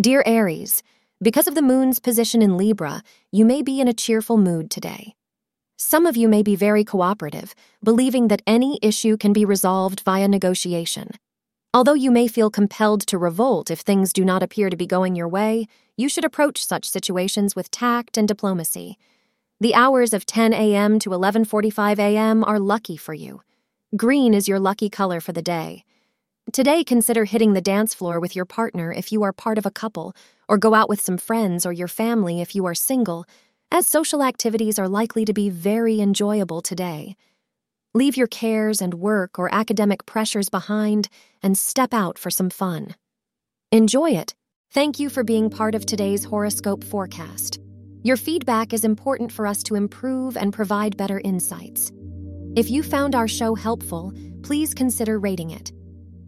Dear Aries, because of the moon's position in Libra, you may be in a cheerful mood today. Some of you may be very cooperative, believing that any issue can be resolved via negotiation. Although you may feel compelled to revolt if things do not appear to be going your way, you should approach such situations with tact and diplomacy. The hours of 10 a.m. to 11:45 a.m. are lucky for you. Green is your lucky color for the day. Today, consider hitting the dance floor with your partner if you are part of a couple, or go out with some friends or your family if you are single, as social activities are likely to be very enjoyable today. Leave your cares and work or academic pressures behind and step out for some fun. Enjoy it. Thank you for being part of today's horoscope forecast. Your feedback is important for us to improve and provide better insights. If you found our show helpful, please consider rating it.